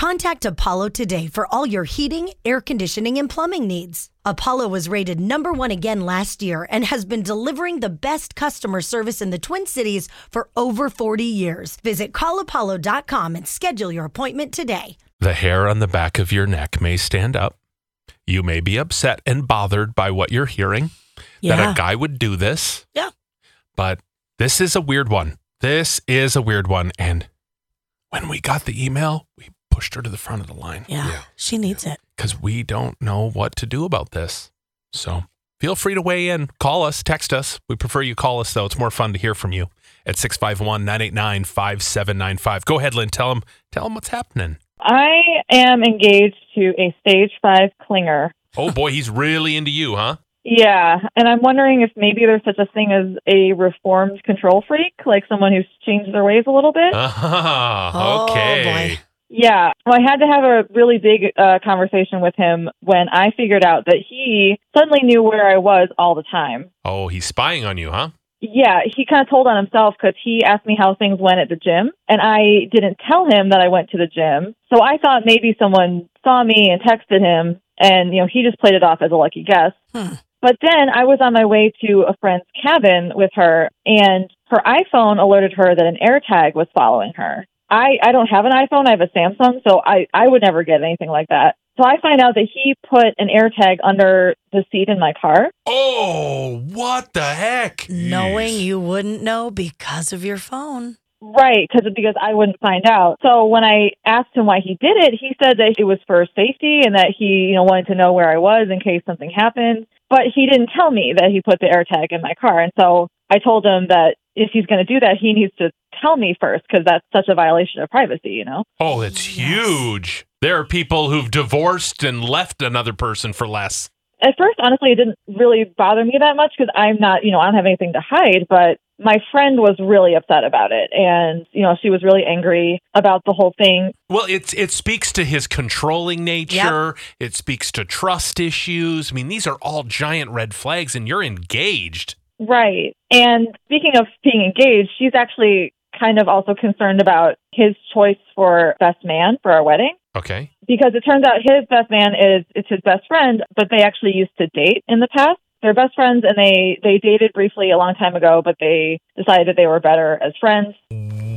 Contact Apollo today for all your heating, air conditioning, and plumbing needs. Apollo was rated number one again last year and has been delivering the best customer service in the Twin Cities for over 40 years. Visit callapollo.com and schedule your appointment today. The hair on the back of your neck may stand up. You may be upset and bothered by what you're hearing that a guy would do this. Yeah. But this is a weird one. This is a weird one. And when we got the email, we pushed her to the front of the line Yeah, Yeah. she needs it. because we don't know what to do about this. So feel free to weigh in. Call us, text us. We prefer you call us, though. It's more fun to hear from you at 651 989 5795. Go ahead, Lynn. Tell them, tell them what's happening. I am engaged to a stage five clinger. Oh, boy, he's really into you, huh? Yeah, and I'm wondering if maybe there's such a thing as a reformed control freak, like someone who's changed their ways a little bit. Ah, oh, okay. boy. Yeah, well, I had to have a really big uh, conversation with him when I figured out that he suddenly knew where I was all the time. Oh, he's spying on you, huh? Yeah, he kind of told on himself because he asked me how things went at the gym, and I didn't tell him that I went to the gym. So I thought maybe someone saw me and texted him, and you know he just played it off as a lucky guess. Hmm. But then I was on my way to a friend's cabin with her, and her iPhone alerted her that an AirTag was following her. I, I don't have an iPhone, I have a Samsung, so I, I would never get anything like that. So I find out that he put an AirTag under the seat in my car. Oh, what the heck? Knowing you wouldn't know because of your phone. Right, because because I wouldn't find out. So when I asked him why he did it, he said that it was for safety and that he, you know, wanted to know where I was in case something happened. But he didn't tell me that he put the AirTag in my car, and so I told him that if he's going to do that, he needs to tell me first because that's such a violation of privacy, you know. Oh, it's Yes. huge. There are people who've divorced and left another person for less. At first, honestly, it didn't really bother me that much because I'm not, you know, I don't have anything to hide. But my friend was really upset about it, and you know, she was really angry about the whole thing. Well, it's it speaks to his controlling nature. It speaks to trust issues. I mean, these are all giant red flags, and you're engaged. Right. And speaking of being engaged, she's actually kind of also concerned about his choice for best man for our wedding Okay. because it turns out his best man is it's his best friend, but they actually used to date in the past. They're best friends and they they dated briefly a long time ago, but they decided that they were better as friends.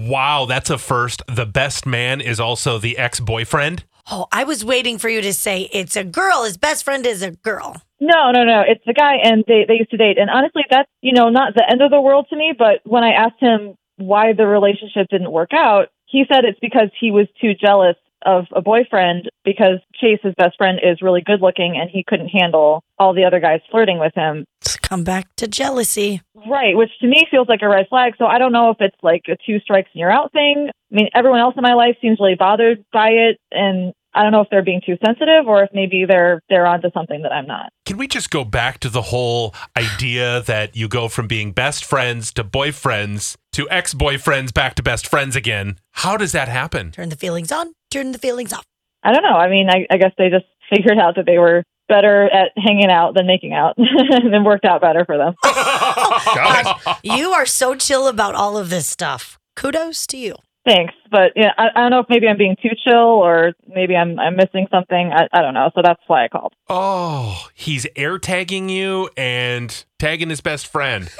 Wow, that's a first. The best man is also the ex boyfriend. Oh, I was waiting for you to say it's a girl. His best friend is a girl. No, no, no. It's the guy, and they they used to date. And honestly, that's you know not the end of the world to me. But when I asked him why the relationship didn't work out, he said it's because he was too jealous of a boyfriend because Chase, his best friend, is really good looking, and he couldn't handle all the other guys flirting with him. Come back to jealousy. Right, which to me feels like a red flag. So I don't know if it's like a two strikes and you're out thing. I mean, everyone else in my life seems really bothered by it, and I don't know if they're being too sensitive or if maybe they're they're onto something that I'm not. Can we just go back to the whole idea that you go from being best friends to boyfriends to ex boyfriends back to best friends again? How does that happen? Turn the feelings on, turn the feelings off. I don't know. I mean, I, I guess they just figured out that they were better at hanging out than making out, and it worked out better for them. Gosh. You are so chill about all of this stuff. Kudos to you. Thanks, but yeah, I, I don't know if maybe I'm being too chill or maybe I'm I'm missing something. I, I don't know. So that's why I called. Oh, he's air tagging you and tagging his best friend.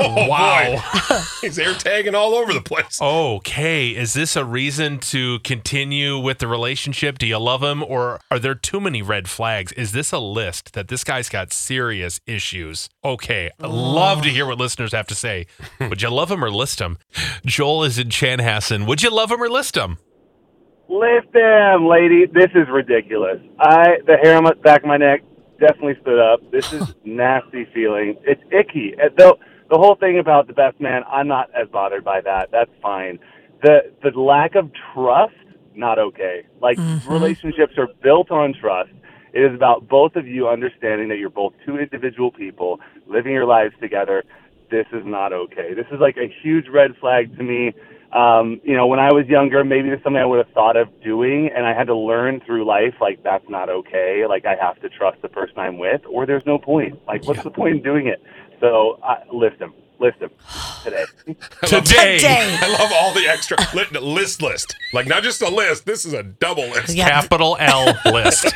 Oh, wow. He's air tagging all over the place. Okay, is this a reason to continue with the relationship? Do you love him or are there too many red flags? Is this a list that this guy's got serious issues? Okay, I'd love to hear what listeners have to say. Would you love him or list him? Joel is in Chanhassen. Would you love him or list him? Lift him, lady. This is ridiculous. I the hair on the back of my neck definitely stood up. This is nasty feeling. It's icky. Uh, Though the whole thing about the best man, I'm not as bothered by that. That's fine. The the lack of trust, not okay. Like relationships are built on trust. It is about both of you understanding that you're both two individual people living your lives together. This is not okay. This is like a huge red flag to me. Um, you know, when I was younger, maybe it's something I would have thought of doing, and I had to learn through life, like, that's not okay. Like, I have to trust the person I'm with, or there's no point. Like, what's the point in doing it? So, uh, lift him. list them today. Today. Today. I love all the extra li- list list. Like not just a list. This is a double list. Yeah. Capital L list.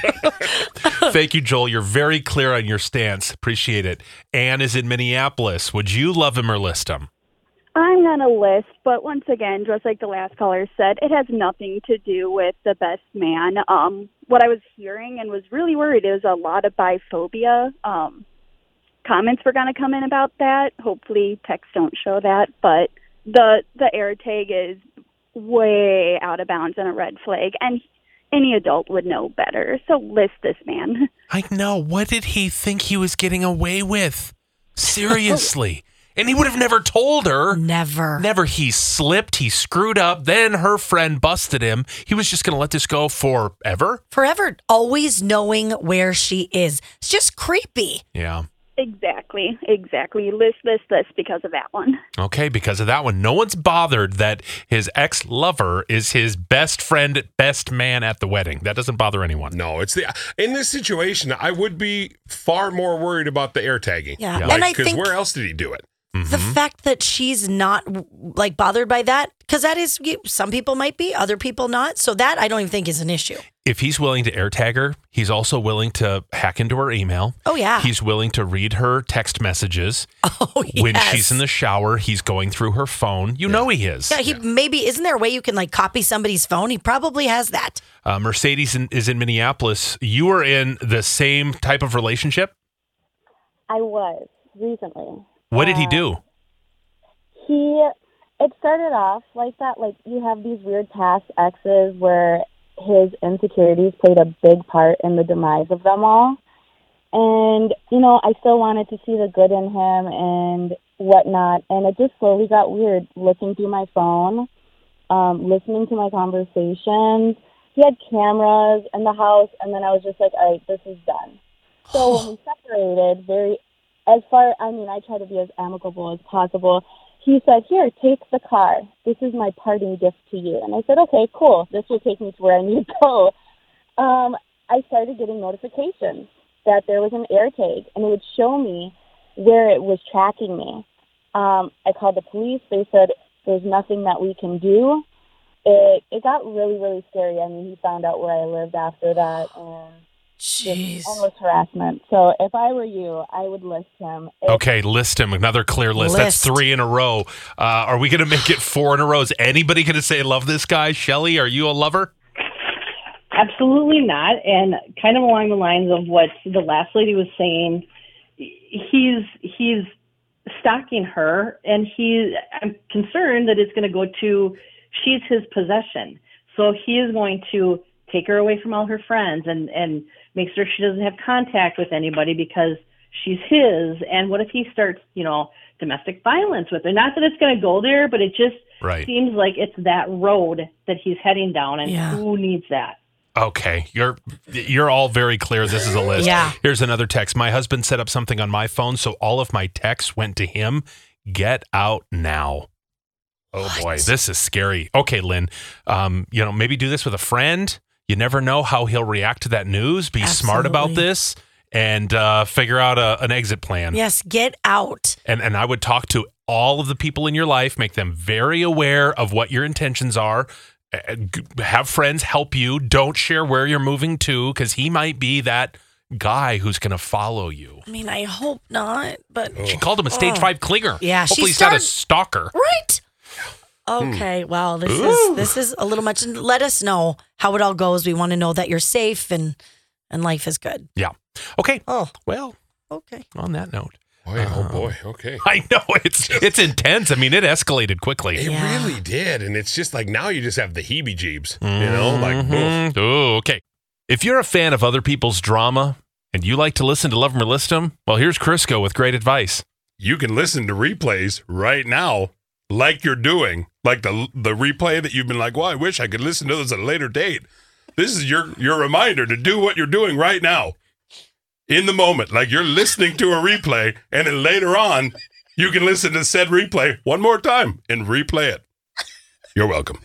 Thank you, Joel. You're very clear on your stance. Appreciate it. Anne is in Minneapolis. Would you love him or list him? I'm gonna list, but once again, just like the last caller said, it has nothing to do with the best man. Um, what I was hearing and was really worried is a lot of biphobia. Um, comments were gonna come in about that. Hopefully, texts don't show that, but the the air tag is way out of bounds and a red flag, and any adult would know better. So list this man. I know. What did he think he was getting away with? Seriously. And he would have never told her. Never. Never. He slipped. He screwed up. Then her friend busted him. He was just going to let this go forever. Forever. Always knowing where she is. It's just creepy. Yeah. exactly, exactly. List this this because of that one. Okay. Because of that one, no one's bothered that his ex lover is his best friend, best man at the wedding. That doesn't bother anyone. No, it's the in this situation. I would be far more worried about the air tagging. Yeah. Yeah. And I think where else did he do it? The fact that she's not like bothered by that, because that is, some people might be, other people not. So that I don't even think is an issue. If he's willing to air tag her, he's also willing to hack into her email. Oh, yeah. He's willing to read her text messages. Oh, yeah When she's in the shower, he's going through her phone. You know he is. Yeah, he maybe isn't there a way you can like copy somebody's phone? He probably has that. Uh, Mercedes in, is in Minneapolis. You were in the same type of relationship. I was recently. What did he do? He, it started off like that. Like you have these weird past exes where his insecurities played a big part in the demise of them all. And, you know, I still wanted to see the good in him and whatnot. And it just slowly got weird looking through my phone, um, listening to my conversations. He had cameras in the house, and then I was just like, all right, this is done. So when we separated, very, as far, I mean, I try to be as amicable as possible. He said, here, take the car. This is my parting gift to you. And I said, okay, cool. This will take me to where I need to go. Um, I started getting notifications that there was an air tag, and it would show me where it was tracking me. Um, I called the police. They said, there's nothing that we can do. It, it got really, really scary. I mean, he found out where I lived after that, and Jeez. almost harassment. So if I were you, I would list him. If- Okay, list him. Another clear list. That's three in a row. Uh, are we going to make it four in a row? Is anybody going to say love this guy? Shelly, are you a lover? Absolutely not. And kind of along the lines of what the last lady was saying, he's he's stalking her, and he. I'm concerned that it's going to go to she's his possession. So he is going to take her away from all her friends and and make sure she doesn't have contact with anybody because she's his. And what if he starts, you know, domestic violence with her? Not that it's going to go there, but it just Right. seems like it's that road that he's heading down, and Yeah. who needs that? Okay, you're you're all very clear. This is a list. Yeah. Here's another text. My husband set up something on my phone, so all of my texts went to him. Get out now. Oh boy, this is scary. Okay, Lynn. Um, you know, maybe do this with a friend. You never know how he'll react to that news. Be smart about this and uh, figure out a, an exit plan. Yes, get out. And and I would talk to all of the people in your life, make them very aware of what your intentions are. Uh, Have friends help you. Don't share where you're moving to because he might be that guy who's going to follow you. I mean, I hope not, but She called him a stage Oh. five clinger. Yeah, she hopefully he's not a stalker. right. Hmm. Okay, well, this is this is a little much. And Let us know how it all goes. We want to know that you're safe and and life is good. Yeah. Okay. Oh, Well, okay. on that note, Boy, oh um, boy. Okay. I know it's it's intense. I mean, it escalated quickly. It Yeah. really did, and it's just like now you just have the heebie-jeebs. You know, like mm-hmm. oof. Ooh, okay. If you're a fan of other people's drama and you like to listen to love Love 'em or List 'em, well, here's Crisco with great advice. you can listen to replays right now, like you're doing, like the the replay that you've been like, well, I wish I could listen to this at a later date. This is your your reminder to do what you're doing right now, in the moment, like you're listening to a replay, and then later on, you can listen to said replay one more time and replay it. You're welcome.